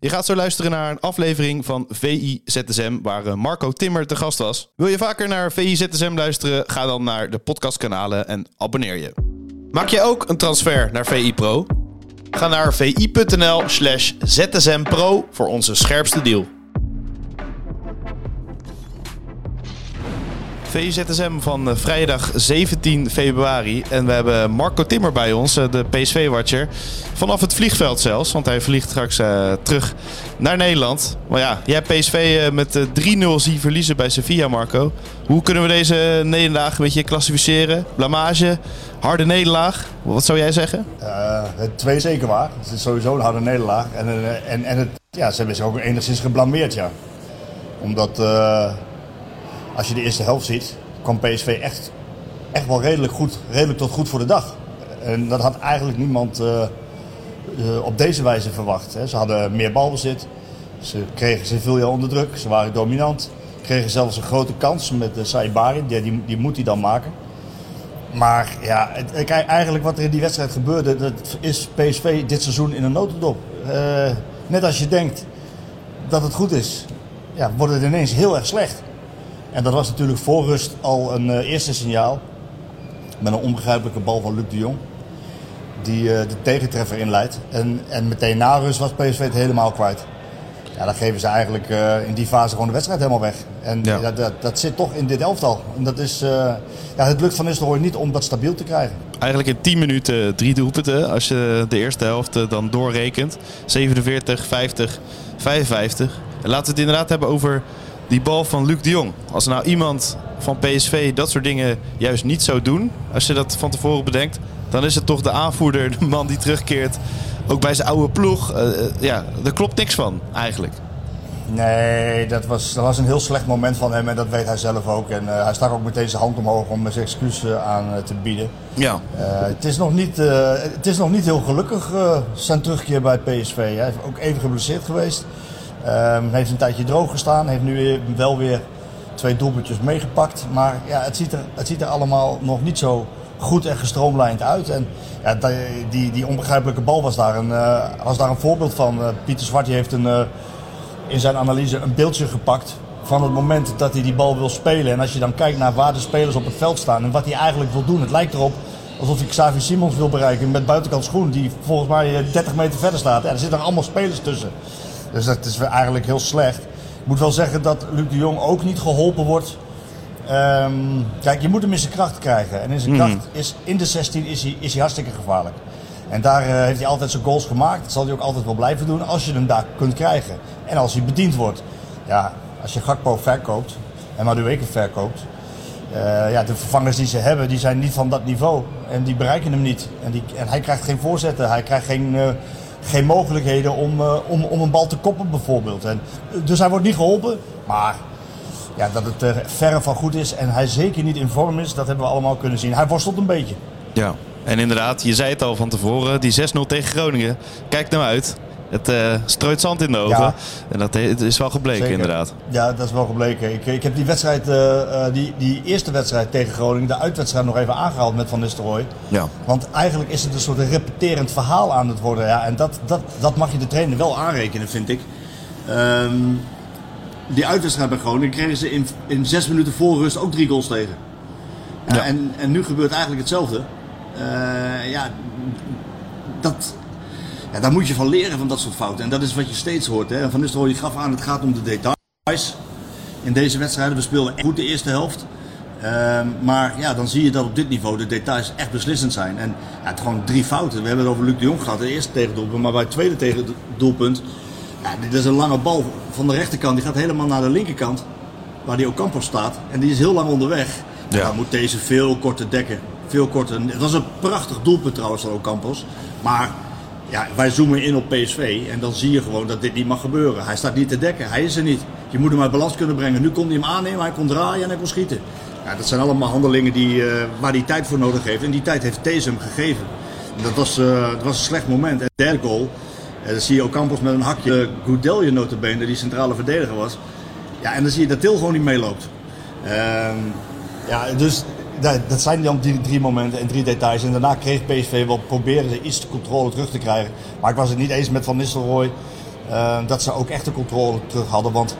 Je gaat zo luisteren naar een aflevering van VI ZSM waar eh, Marco Timmer te gast was. Wil je vaker naar VI ZSM luisteren? Ga dan naar de podcastkanalen en abonneer je. Maak je ook een transfer naar VI Pro? Ga naar vi.nl slash zsmpro voor onze scherpste deal. VZSM van eh, vrijdag 17 februari. En we hebben Marco Timmer bij ons, eh, de PSV-watcher. Vanaf het vliegveld zelfs, want hij vliegt straks uh, terug naar Nederland. Maar ja, jij hebt PSV uh, met 3-0 zien verliezen bij Sevilla, Marco. Hoe kunnen we deze nederlaag een beetje klassificeren? Blamage, harde nederlaag? Wat zou jij zeggen? het twee zeker waar. Het is sowieso een harde nederlaag. En, en, en het, ja, ze hebben zich ook enigszins geblameerd, ja. Omdat als je de eerste helft ziet, kwam PSV echt, echt wel redelijk, goed, redelijk tot goed voor de dag. En dat had eigenlijk niemand uh, uh, op deze wijze verwacht. Hè. Ze hadden meer balbezit, ze kregen Sevilla onder druk, ze waren dominant. Kregen zelfs een grote kans met de Saibari, die, die, die moet hij dan maken. Maar ja, eigenlijk wat er in die wedstrijd gebeurde, dat is PSV dit seizoen in een notendop. Net als je denkt dat het goed is, ja, wordt het ineens heel erg slecht. En dat was natuurlijk voor rust al een uh, eerste signaal. Met een onbegrijpelijke bal van Luc de Jong. Die uh, de tegentreffer inleidt. En, en meteen na rust was PSV het helemaal kwijt. Ja, dan geven ze eigenlijk uh, in die fase gewoon de wedstrijd helemaal weg. En ja. dat, dat, dat, zit toch in dit elftal. En dat is, ja, het lukt van Nistelrooy niet om dat stabiel te krijgen. Eigenlijk in 10 minuten drie doelpunten. Als je de eerste helft dan doorrekent. 47, 50, 55. En laten we het inderdaad hebben over die bal van Luc de Jong. Als nou iemand van PSV dat soort dingen juist niet zou doen, als je dat van tevoren bedenkt, dan is het toch de aanvoerder, de man die terugkeert, ook bij zijn oude ploeg. Uh, ja, daar klopt niks van eigenlijk. Nee, dat was, dat was een heel slecht moment van hem en dat weet hij zelf ook. En uh, hij stak ook meteen zijn hand omhoog om zijn excuus aan uh, te bieden. Ja. het, is nog niet, het is nog niet heel gelukkig zijn terugkeer bij PSV. Hij is ook even geblesseerd geweest. Um, heeft een tijdje droog gestaan. Heeft nu wel weer twee doelpuntjes meegepakt. Maar ja, het, ziet er, het ziet er allemaal nog niet zo goed en gestroomlijnd uit. En ja, die, die onbegrijpelijke bal was daar een, uh, was daar een voorbeeld van. Uh, Pieter Zwart heeft een, uh, in zijn analyse een beeldje gepakt van het moment dat hij die bal wil spelen. En als je dan kijkt naar waar de spelers op het veld staan en wat hij eigenlijk wil doen. Het lijkt erop alsof hij Xavier Simons wil bereiken met buitenkant schoen. Die volgens mij 30 meter verder staat. Ja, er zitten allemaal spelers tussen. Dus dat is eigenlijk heel slecht. Ik moet wel zeggen dat Luc de Jong ook niet geholpen wordt. Um, kijk, je moet hem in zijn kracht krijgen. En in zijn kracht is in de 16 is hij, is hij hartstikke gevaarlijk. En daar uh, heeft hij altijd zijn goals gemaakt. Dat zal hij ook altijd wel blijven doen als je hem daar kunt krijgen. En als hij bediend wordt. Ja, als je Gakpo verkoopt en Madueke verkoopt. Uh, ja, de vervangers die ze hebben, die zijn niet van dat niveau. En die bereiken hem niet. En, die, en hij krijgt geen voorzetten. Hij krijgt geen... Uh, geen mogelijkheden om, uh, om, om een bal te koppen bijvoorbeeld. En, dus hij wordt niet geholpen. Maar ja, dat het er verre van goed is en hij zeker niet in vorm is, dat hebben we allemaal kunnen zien. Hij worstelt een beetje. Ja, en inderdaad, je zei het al van tevoren, die 6-0 tegen Groningen. Kijk nou uit. Het uh, strooit zand in de ogen. Ja. En dat is wel gebleken, Zeker. inderdaad. Ja, dat is wel gebleken. Ik, ik heb die wedstrijd, uh, die, die eerste wedstrijd tegen Groningen, de uitwedstrijd nog even aangehaald met Van Nistelrooy. Ja. Want eigenlijk is het een soort repeterend verhaal aan het worden. Ja, en dat, dat, dat mag je de trainer wel aanrekenen, vind ik. Um, die uitwedstrijd bij Groningen kregen ze in, in zes minuten voor rust ook drie goals tegen. Ja. en, en nu gebeurt eigenlijk hetzelfde. Ja, dat, ja, daar moet je van leren van dat soort fouten. En dat is wat je steeds hoort. Hè. Van Nistelrooy gaf aan, het gaat om de details. In deze wedstrijden, we speelden goed de eerste helft. Uh, maar ja, dan zie je dat op dit niveau de details echt beslissend zijn. En ja, het gewoon drie fouten. We hebben het over Luc de Jong gehad, de eerste tegendoelpunt. Maar bij het tweede tegendoelpunt, ja, dit is een lange bal van de rechterkant. Die gaat helemaal naar de linkerkant, waar die Ocampos staat. En die is heel lang onderweg. Ja. Dan moet deze veel korter dekken. Veel korter. Het was een prachtig doelpunt trouwens van Ocampos. Maar ja, wij zoomen in op PSV en dan zie je gewoon dat dit niet mag gebeuren. Hij staat niet te dekken, hij is er niet. Je moet hem uit balans kunnen brengen. Nu kon hij hem aannemen, hij kon draaien en hij kon schieten. Ja, dat zijn allemaal handelingen die, uh, waar hij tijd voor nodig heeft. En die tijd heeft Deze hem gegeven. En dat, was, dat was een slecht moment. En de derde goal, uh, dan zie je ook Campos met een hakje. Goudelje notabene, die centrale verdediger was. Ja, en dan zie je dat Til gewoon niet meeloopt. Ehm, ja, dus dat zijn dan die drie momenten en drie details. En daarna kreeg PSV wel proberen ze iets de controle terug te krijgen. Maar ik was het niet eens met Van Nistelrooy. eh, dat ze ook echt de controle terug hadden. Want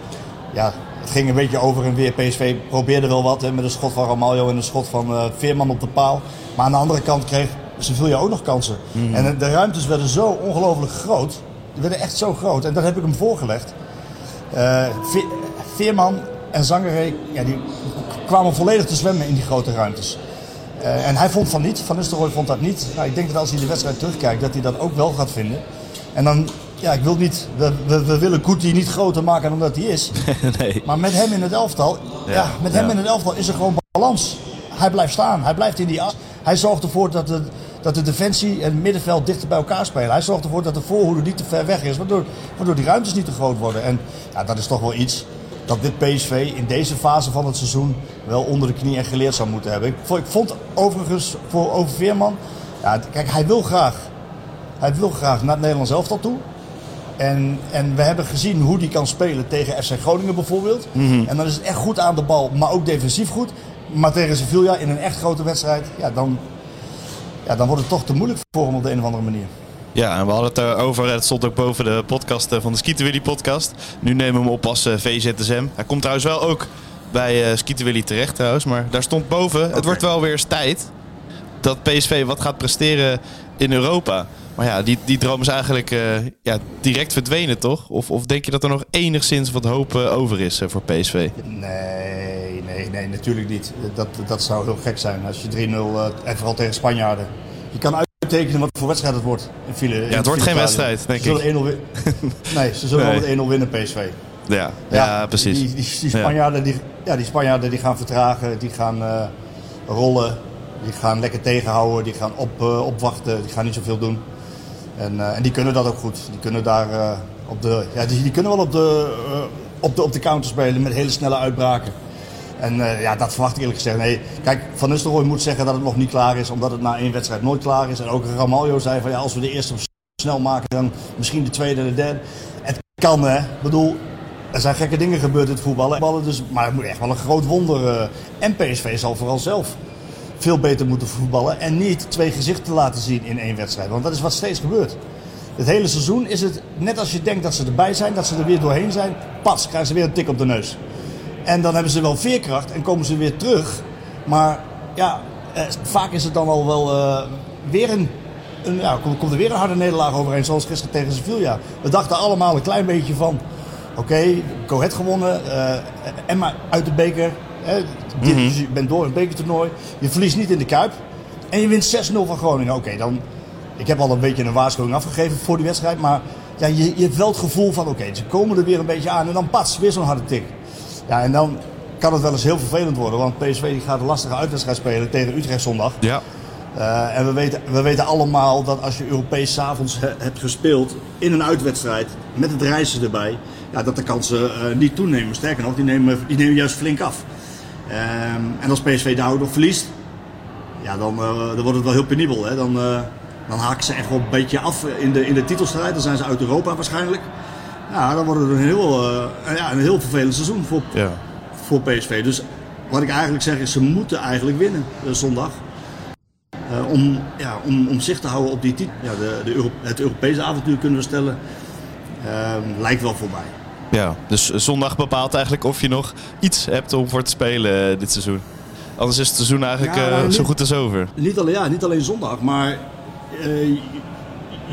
ja, het ging een beetje over en weer. PSV probeerde wel wat hè, met een schot van Ramaljo en een schot van eh, Veerman op de paal. Maar aan de andere kant kreeg Sevilla ook nog kansen. En de ruimtes werden zo ongelooflijk groot. Die werden echt zo groot. En dat heb ik hem voorgelegd. Eh, Ve- Veerman en Zangeré ja, die kwamen volledig te zwemmen in die grote ruimtes. Eh, en hij vond van niet, Van Nistelrooy vond dat niet. Nou, ik denk dat als hij de wedstrijd terugkijkt, dat hij dat ook wel gaat vinden. En dan, ja, ik wil niet, we, we, we willen Kuti niet groter maken dan dat hij is. nee. Maar met hem in het elftal, ja, Ja, met hem ja. in het elftal is er gewoon balans. Hij blijft staan, hij blijft in die as. Hij zorgt ervoor dat de, dat de defensie en het middenveld dichter bij elkaar spelen. Hij zorgt ervoor dat de voorhoede niet te ver weg is, waardoor, waardoor die ruimtes niet te groot worden. En ja, dat is toch wel iets dat dit PSV in deze fase van het seizoen wel onder de knie en geleerd zou moeten hebben. Ik vond, ik vond overigens voor over Veerman, ja, kijk, hij wil graag, hij wil graag naar het Nederlands elftal toe. En, en we hebben gezien hoe die kan spelen tegen FC Groningen bijvoorbeeld. En dan is het echt goed aan de bal, maar ook defensief goed. Maar tegen Sevilla in een echt grote wedstrijd, ja, dan, ja, dan wordt het toch te moeilijk voor hem op de een of andere manier. Ja, en we hadden het erover. Het stond ook boven de podcast eh, van de Skieten Willy podcast. Nu nemen we hem op als eh, VZSM. Hij komt trouwens wel ook bij eh Skieten Willy terecht trouwens. Maar daar stond boven. Het wordt wel weer eens tijd dat PSV wat gaat presteren in Europa. Maar ja, die, die droom is eigenlijk eh, ja, direct verdwenen, toch? Of, of denk je dat er nog enigszins wat hoop eh, over is eh, voor PSV? Nee, nee, nee, natuurlijk niet. Dat, dat zou heel gek zijn als je 3-0, eh, en vooral tegen Spanjaarden. Je kan uittekenen wat voor wedstrijd het wordt. In file, Ja, het wordt geen wedstrijd, denk ze zullen 1-0 win- nee, ze zullen Nee. wel met 1-0 winnen, PSV. Ja, ja, precies. Die, die, die Spanjaarden, die, ja, die Spanjaarden die gaan vertragen, die gaan eh, rollen, die gaan lekker tegenhouden, die gaan op, eh, opwachten, die gaan niet zoveel doen. En, eh, en die kunnen dat ook goed. Die kunnen daar op de, ja, die, kunnen wel op de, op, de, op de counter spelen met hele snelle uitbraken. En eh, ja, dat verwacht ik eerlijk gezegd. Nee, kijk, Van Nistelrooy moet zeggen dat het nog niet klaar is, omdat het na één wedstrijd nooit klaar is. En ook Ramaljo zei van ja, als we de eerste snel maken, dan misschien de tweede de derde. Het kan hè. Ik bedoel, er zijn gekke dingen gebeurd in het voetballen. Ballen Dus, maar het moet echt wel een groot wonder. eh, en PSV zal vooral zelf veel beter moeten voetballen. En niet twee gezichten laten zien in één wedstrijd. Want dat is wat steeds gebeurt. Het hele seizoen is het net als je denkt dat ze erbij zijn, dat ze er weer doorheen zijn. Pas, krijgen ze weer een tik op de neus. En dan hebben ze wel veerkracht en komen ze weer terug. Maar ja, eh, vaak is het dan al wel eh, weer een, een ja, komt, er weer een harde nederlaag overheen, zoals gisteren tegen Sevilla. We dachten allemaal een klein beetje van, oké, Go Ahead gewonnen, eh, Emma uit de beker. Hè, je bent door in het bekertoernooi, je verliest niet in de Kuip. En je wint 6-0 van Groningen. Oké, dan... Ik heb al een beetje een waarschuwing afgegeven voor die wedstrijd. Maar ja, je, je hebt wel het gevoel van, oké, ze komen er weer een beetje aan. En dan pats, weer zo'n harde tik. Ja, en dan kan het wel eens heel vervelend worden. Want PSV die gaat een lastige uitwedstrijd spelen tegen Utrecht zondag. Ja, Eh, en we weten, we weten allemaal dat als je Europees avonds he- hebt gespeeld in een uitwedstrijd met het reizen erbij, ja, dat de kansen eh, niet toenemen. Sterker nog, die nemen, die nemen juist flink af. Ehm, en als PSV de houden verliest, ja, dan, eh, dan wordt het wel heel penibel. Hè? Dan, dan haken ze echt wel een beetje af in de, in de titelstrijd. Dan zijn ze uit Europa waarschijnlijk. Ja, dan wordt het een heel, eh, ja, een heel vervelend seizoen voor, ja. voor PSV. Dus wat ik eigenlijk zeg is, ze moeten eigenlijk winnen eh, zondag. Eh, om, ja, om, om zicht te houden op die titel. Ja, de, de Euro- het Europese avontuur kunnen we stellen. ehm, lijkt wel voorbij. Ja, dus zondag bepaalt eigenlijk of je nog iets hebt om voor te spelen dit seizoen. Anders is het seizoen eigenlijk Ja, nou, zo goed als over. Niet alleen, ja, niet alleen zondag, maar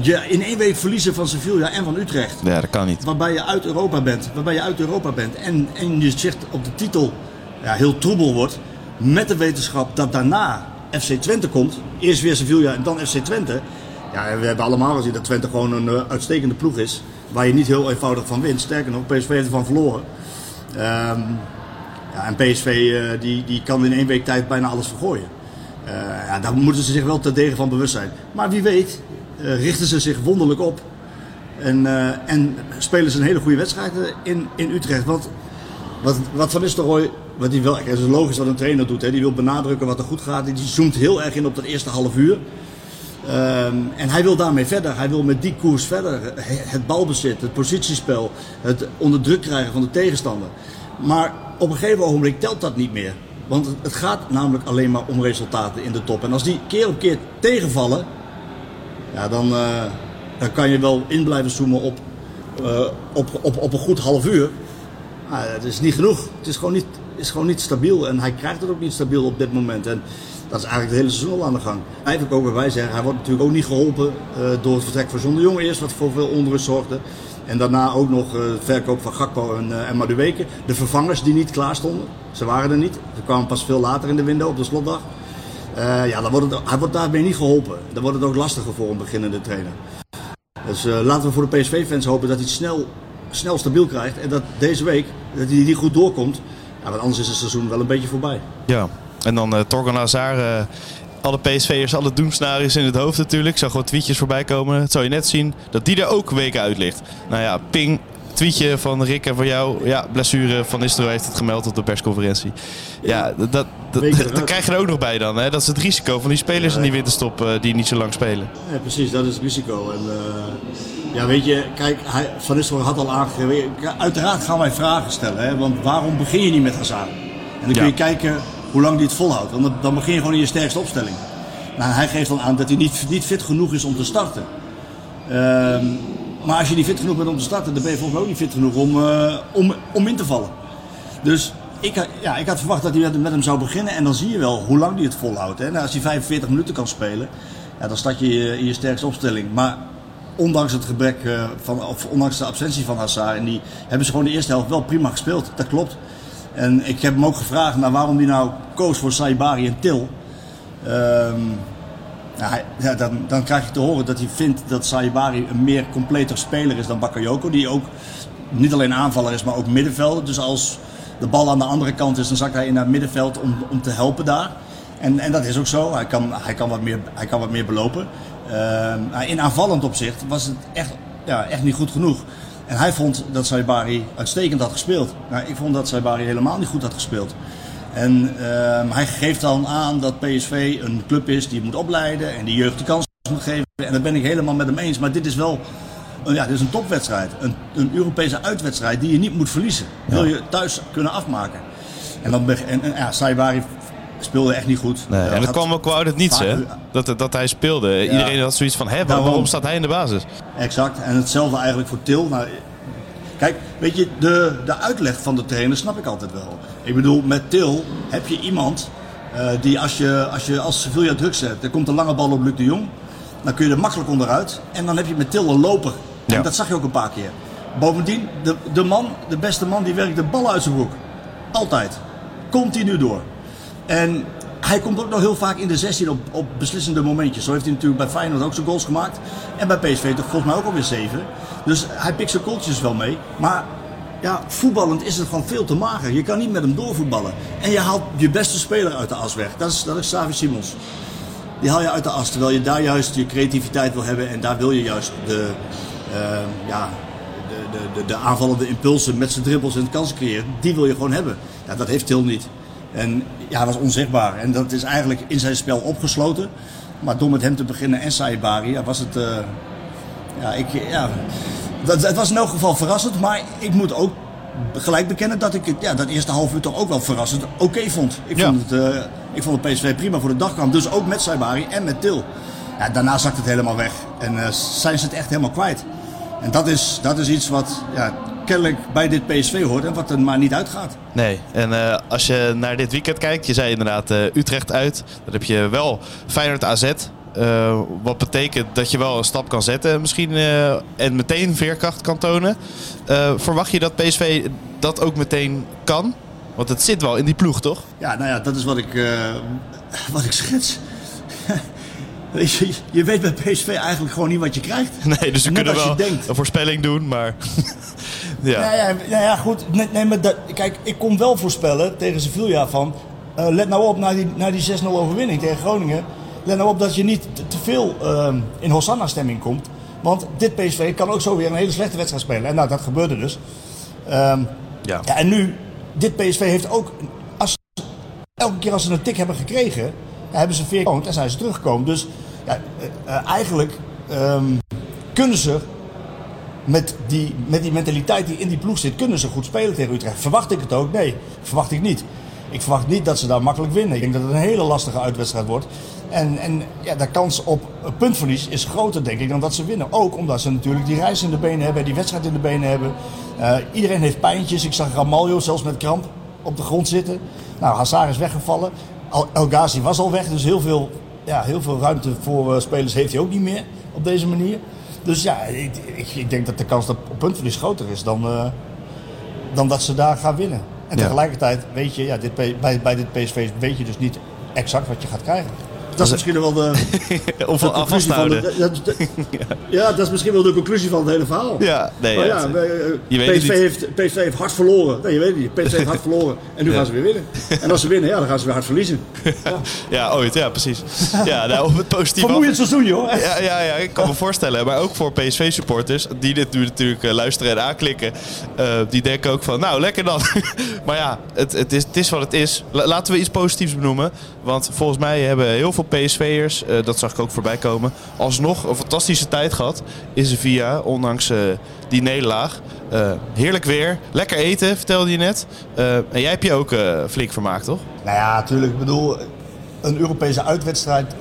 je in één week verliezen van Sevilla en van Utrecht. Ja, dat kan niet. Waarbij je uit Europa bent. Waarbij je uit Europa bent. En, en je zicht op de titel ja, heel troebel wordt. Met de wetenschap dat daarna FC Twente komt. Eerst weer Sevilla en dan FC Twente. Ja, we hebben allemaal gezien dat Twente gewoon een eh, uitstekende ploeg is. Waar je niet heel eenvoudig van wint. Sterker nog, PSV heeft ervan verloren. Ehm, ja, en PSV eh, die, die kan in één week tijd bijna alles vergooien. Eh, ja, daar moeten ze zich wel ter degen van bewust zijn. Maar wie weet richten ze zich wonderlijk op. En, eh, en spelen ze een hele goede wedstrijd eh, in, in Utrecht. Want wat, wat Van Nistelrooy, wat hij wel, het is logisch wat een trainer doet. Hè, die wil benadrukken wat er goed gaat. Die zoomt heel erg in op dat eerste half uur. Ehm, en hij wil daarmee verder. Hij wil met die koers verder. Het balbezit, het positiespel, het onder druk krijgen van de tegenstander. Maar op een gegeven ogenblik telt dat niet meer. Want het gaat namelijk alleen maar om resultaten in de top. En als die keer op keer tegenvallen, ja, dan, eh, dan kan je wel in blijven zoomen op eh, op, op, op een goed half uur. Nou, het is niet genoeg. Het is gewoon niet, is gewoon niet stabiel. En hij krijgt het ook niet stabiel op dit moment. En dat is eigenlijk het hele seizoen al aan de gang. Eigenlijk ook wij zeggen, hij wordt natuurlijk ook niet geholpen uh, door het vertrek van John de Jong eerst, wat voor veel onrust zorgde. En daarna ook nog uh, het verkoop van Gakpo en, uh. De vervangers die niet klaar stonden, ze waren er niet. Ze kwamen pas veel later in de window op de slotdag. Ja, dan wordt het, hij wordt daarmee niet geholpen. Dan wordt het ook lastiger voor een beginnende trainer. Dus laten we voor de PSV-fans hopen dat hij snel, snel stabiel krijgt. En dat deze week dat hij niet goed doorkomt. Want anders is het seizoen wel een beetje voorbij. Ja, en dan uh, Torgan Hazard. Uh, alle PSV'ers, alle doemscenario's in het hoofd natuurlijk. Ik zag gewoon tweetjes voorbij komen. Het zou je net zien dat die er ook weken uit ligt. Nou ja, ping, tweetje van Rick en van jou. Ja, blessure van Nistelrooy heeft het gemeld op de persconferentie. Ja, dat, dat, dat, krijg je er ook nog bij dan. Hè? Dat is het risico van die spelers in die winterstop uh, die niet zo lang spelen. Ja, precies, dat is het risico. En, ja, weet je, kijk, hij, Van Nistelrooy had al aangegeven. Uiteraard gaan wij vragen stellen. Hè? Want waarom begin je niet met Hazard? En dan kun je kijken hoe lang hij het volhoudt. Want dan begin je gewoon in je sterkste opstelling. Nou, hij geeft dan aan dat hij niet, niet fit genoeg is om te starten. Uh, maar als je niet fit genoeg bent om te starten, dan ben je volgens mij ook niet fit genoeg om, uh, om, om in te vallen. Dus ik, ja, ik had verwacht dat hij met, met, hem zou beginnen. En dan zie je wel hoe lang hij het volhoudt. Hè? Nou, als hij 45 minuten kan spelen, ja, dan start je in je sterkste opstelling. Maar ondanks het gebrek uh, van, of ondanks de absentie van Hazard, en die hebben ze gewoon de eerste helft wel prima gespeeld. Dat klopt. En ik heb hem ook gevraagd naar waarom hij nou koos voor Saibari en Til. Um, ja, dan, dan, krijg je te horen dat hij vindt dat Saibari een meer completer speler is dan Bakayoko. Die ook niet alleen aanvaller is, maar ook middenvelder. Dus als de bal aan de andere kant is, dan zakt hij in het middenveld om, om te helpen daar. En, en dat is ook zo. Hij kan, hij kan, wat, meer, hij kan wat meer belopen. Uh, in aanvallend opzicht was het echt, ja, echt niet goed genoeg. En hij vond dat Saibari uitstekend had gespeeld. Nou, ik vond dat Saibari helemaal niet goed had gespeeld. En uh, hij geeft dan aan dat PSV een club is die moet opleiden en die jeugd de kans moet geven. En dat ben ik helemaal met hem eens. Maar dit is wel ja, dit is een topwedstrijd. Een, een Europese uitwedstrijd die je niet moet verliezen. Wil je thuis kunnen afmaken. En, dan, en, en ja, Saibari speelde echt niet goed. Nee, en dat kwam ook wel uit het niets, hè? Dat, dat hij speelde. Ja. Iedereen had zoiets van, hè, waarom, waarom staat hij in de basis? Exact. En hetzelfde eigenlijk voor Til. Nou, kijk, weet je, de, de uitleg van de trainer snap ik altijd wel. Ik bedoel, met Til heb je iemand uh, die als je als, je als Sevilla druk zet, er komt een lange bal op Luc de Jong. Dan kun je er makkelijk onderuit. En dan heb je met Til een loper. En ja. dat zag je ook een paar keer. Bovendien, de, de man, de beste man, die werkt de bal uit zijn broek. Altijd. Continu door. En hij komt ook nog heel vaak in de 16 op, op beslissende momentjes. Zo heeft hij natuurlijk bij Feyenoord ook zijn goals gemaakt. En bij PSV toch volgens mij ook alweer 7. Dus hij pikt zijn kooltjes wel mee. Maar ja, voetballend is het gewoon veel te mager. Je kan niet met hem doorvoetballen. En je haalt je beste speler uit de as weg. Dat is, dat is Savi Simons. Die haal je uit de as. Terwijl je daar juist je creativiteit wil hebben. En daar wil je juist de, uh, ja, de, de, de, de, aanvallende impulsen met zijn dribbels en kansen creëren. Die wil je gewoon hebben. Ja, dat heeft Til niet. En ja, dat was onzichtbaar. En dat is eigenlijk in zijn spel opgesloten. Maar door met hem te beginnen en Saibari, ja, was het. Uh, ja, ik, ja, dat, het was in elk geval verrassend. Maar ik moet ook gelijk bekennen dat ik het, ja, dat eerste half uur toch ook wel verrassend oké okay vond. Ik, ja. vond het, uh, ik vond het PSV prima voor de dag kwam. Dus ook met Saibari en met Til. Ja, daarna zakt het helemaal weg. En uh, zijn ze het echt helemaal kwijt. En dat is, dat is iets wat ja, kennelijk bij dit PSV hoort en wat er maar niet uitgaat. Nee, en uh, als je naar dit weekend kijkt, je zei inderdaad uh, Utrecht uit. Dan heb je wel Feyenoord AZ. Uh, wat betekent dat je wel een stap kan zetten misschien en meteen veerkracht kan tonen. verwacht je dat PSV dat ook meteen kan? Want het zit wel in die ploeg, toch? Ja, nou ja, dat is wat ik, wat ik schets. Je, je, weet bij PSV eigenlijk gewoon niet wat je krijgt. Nee, dus we kunnen wel een voorspelling doen, maar... ja. Nou ja, nou ja, goed. Nee, nee, maar dat, kijk, ik kon wel voorspellen tegen Sevilla van... Uh, let nou op, naar die, naar die 6-0 overwinning tegen Groningen... Let nou op dat je niet te, te veel uh, in Hosanna-stemming komt. Want dit PSV kan ook zo weer een hele slechte wedstrijd spelen. En nou, dat gebeurde dus. Um, ja. ja. En nu, dit PSV heeft ook... Als, elke keer als ze een tik hebben gekregen hebben ze veer en zijn ze teruggekomen. Dus ja, uh, eigenlijk um, kunnen ze met die, met die mentaliteit die in die ploeg zit, kunnen ze goed spelen tegen Utrecht. Verwacht ik het ook? Nee, verwacht ik niet. Ik verwacht niet dat ze daar makkelijk winnen. Ik denk dat het een hele lastige uitwedstrijd wordt. En, en ja, de kans op puntverlies is groter, denk ik, dan dat ze winnen. Ook omdat ze natuurlijk die reis in de benen hebben, die wedstrijd in de benen hebben. Uh, iedereen heeft pijntjes. Ik zag Ramaljo zelfs met kramp op de grond zitten. Nou, Hazard is weggevallen. El Ghazi was al weg, dus heel veel, ja, heel veel ruimte voor uh, spelers heeft hij ook niet meer op deze manier. Dus ja, ik, ik, ik denk dat de kans dat puntverlies groter is dan, uh, dan dat ze daar gaan winnen. En tegelijkertijd weet je, ja, dit, bij, bij dit PSV weet je dus niet exact wat je gaat krijgen. Dat is misschien wel de. of de vasthouden. ja, dat is misschien wel de conclusie van het hele verhaal. Ja, nee. Maar ja, ja je weet PSV, heeft, PSV heeft hard verloren. Nee, je weet het niet. PSV heeft hard verloren. En nu ja. gaan ze weer winnen. En als ze winnen, ja, dan gaan ze weer hard verliezen. Ja, ja ooit, ja, precies. Ja, nou, op het positieve. Vermoeiend seizoen, joh. Ja, ja, ja, ik kan me voorstellen. Maar ook voor PSV-supporters, die dit nu natuurlijk uh, luisteren en aanklikken, uh, die denken ook van, nou, lekker dan. maar ja, het, het, is, het is wat het is. Laten we iets positiefs benoemen. Want volgens mij hebben heel veel PSV'ers, uh, dat zag ik ook voorbij komen, alsnog een fantastische tijd gehad in Sevilla, ondanks uh, die nederlaag. Uh, heerlijk weer, lekker eten, vertelde je net. en jij hebt je ook flink vermaakt, toch? Nou ja, natuurlijk. Ik bedoel, een Europese uitwedstrijd.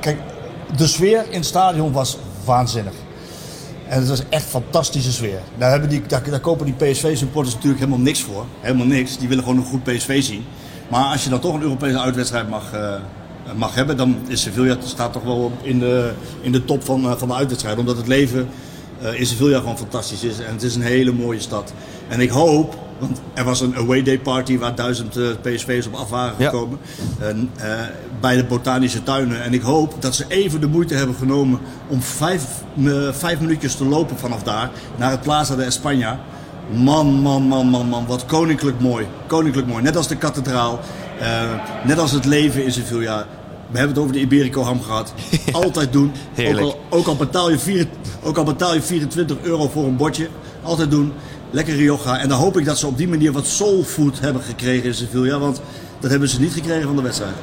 Kijk, de sfeer in het stadion was waanzinnig. En het was echt fantastische sfeer. Daar, hebben die, daar kopen die PSV-supporters natuurlijk helemaal niks voor. Helemaal niks. Die willen gewoon een goed PSV zien. Maar als je dan toch een Europese uitwedstrijd mag, uh, mag hebben, dan is Sevilla staat toch wel in de, in de top van, uh, van de uitwedstrijd. Omdat het leven uh, in Sevilla gewoon fantastisch is. En het is een hele mooie stad. En ik hoop, want er was een away day party waar duizend PSV's op af waren gekomen. Ja. bij de botanische tuinen. En ik hoop dat ze even de moeite hebben genomen om vijf, vijf minuutjes te lopen vanaf daar naar het Plaza de España. Man, man, man, man, man. Wat koninklijk mooi. Koninklijk mooi. Net als de kathedraal. Uh, net als het leven in Sevilla. We hebben het over de Iberico ham gehad. Altijd doen. Ook al, ook, al betaal je vier, ook al betaal je 24 euro voor een bordje. Altijd doen. Lekker Rioja. En dan hoop ik dat ze op die manier wat soulfood hebben gekregen in Sevilla. Want dat hebben ze niet gekregen van de wedstrijd.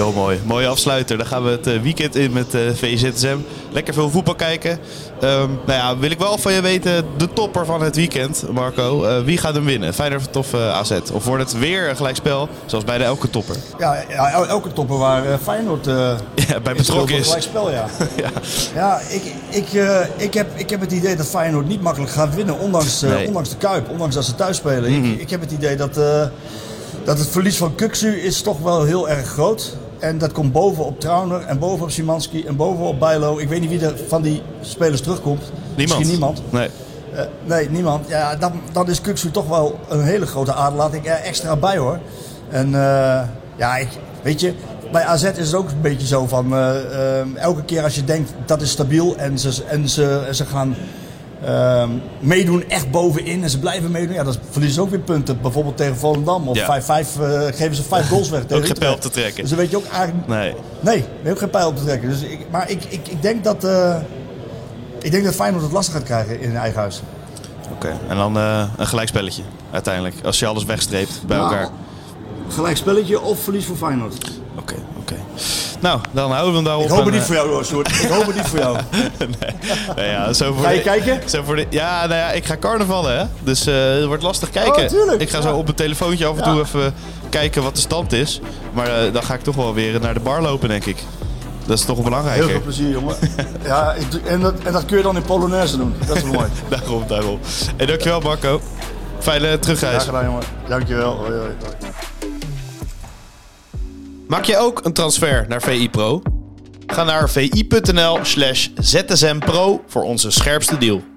Heel mooi. Mooie afsluiter. Dan gaan we het eh, weekend in met uh, VZSM. Lekker veel voetbal kijken. Um, nou ja, wil ik wel van je weten, de topper van het weekend, Marco. Uh, wie gaat hem winnen? Feyenoord of uh, AZ? Of wordt het weer een gelijkspel, zoals bij de elke topper? Ja, ja elke topper waar uh, Feyenoord ja, bij betrokken is. gelijkspel, ja. ja. ja, ik, ik, ik, heb, ik heb het idee dat Feyenoord niet makkelijk gaat winnen, ondanks, nee. ondanks de Kuip, ondanks dat ze thuis spelen. Mm -hmm. ik, ik, heb het idee dat dat het verlies van Kuksu is toch wel heel erg groot. En dat komt boven op Trauner en boven op Simanski en boven op Bijlo. Ik weet niet wie er van die spelers terugkomt. Niemand. Misschien niemand. Nee. Uh, nee, niemand. Ja, dan, dan is Kuksu toch wel een hele grote ader. Laat ik er extra bij hoor. En uh, ja, ik, weet je, bij AZ is het ook een beetje zo van... Uh, elke keer als je denkt dat is stabiel en ze, en ze, ze gaan uh, meedoen echt bovenin en ze blijven meedoen. Ja, dan verliezen ze ook weer punten. Bijvoorbeeld tegen Volendam. Of 5-5 ja. uh, geven ze vijf goals weg. ook geen pijl op te trekken. Dus dan weet je ook eigenlijk... Nee. Nee, ook geen pijl op te trekken. Dus ik, maar ik, ik, ik denk dat... Uh, ik denk dat Feyenoord het lastig gaat krijgen in eigen huis. Oké, okay. en dan uh, een gelijkspelletje uiteindelijk. Als je alles wegstreept bij nou, elkaar. Gelijkspelletje of verlies voor Feyenoord. Oké, okay, oké. Okay. Nou, dan houden we hem daarop. Ik hoop het niet voor jou, hoor, Sjoerd. Ik hoop het niet voor jou. nee. Nou ja, zo voor ga je de, kijken? Zo voor de, ja, nou ja, ik ga carnavallen, hè. Dus uh, het wordt lastig kijken. Oh, tuurlijk. Ik ga zo op mijn telefoontje af en toe even kijken wat de stand is. Maar uh, dan ga ik toch wel weer naar de bar lopen, denk ik. Dat is toch wel belangrijk. Heel veel plezier, jongen. ja, en dat, en dat kun je dan in Polonaise doen. Dat is mooi. daarom, daarom. En dankjewel, Marco. Fijne terugreis. Graag gedaan, jongen. Dankjewel. Hoi, hoi. Maak je ook een transfer naar VI Pro? Ga naar vi.nl slash zsmpro voor onze scherpste deal.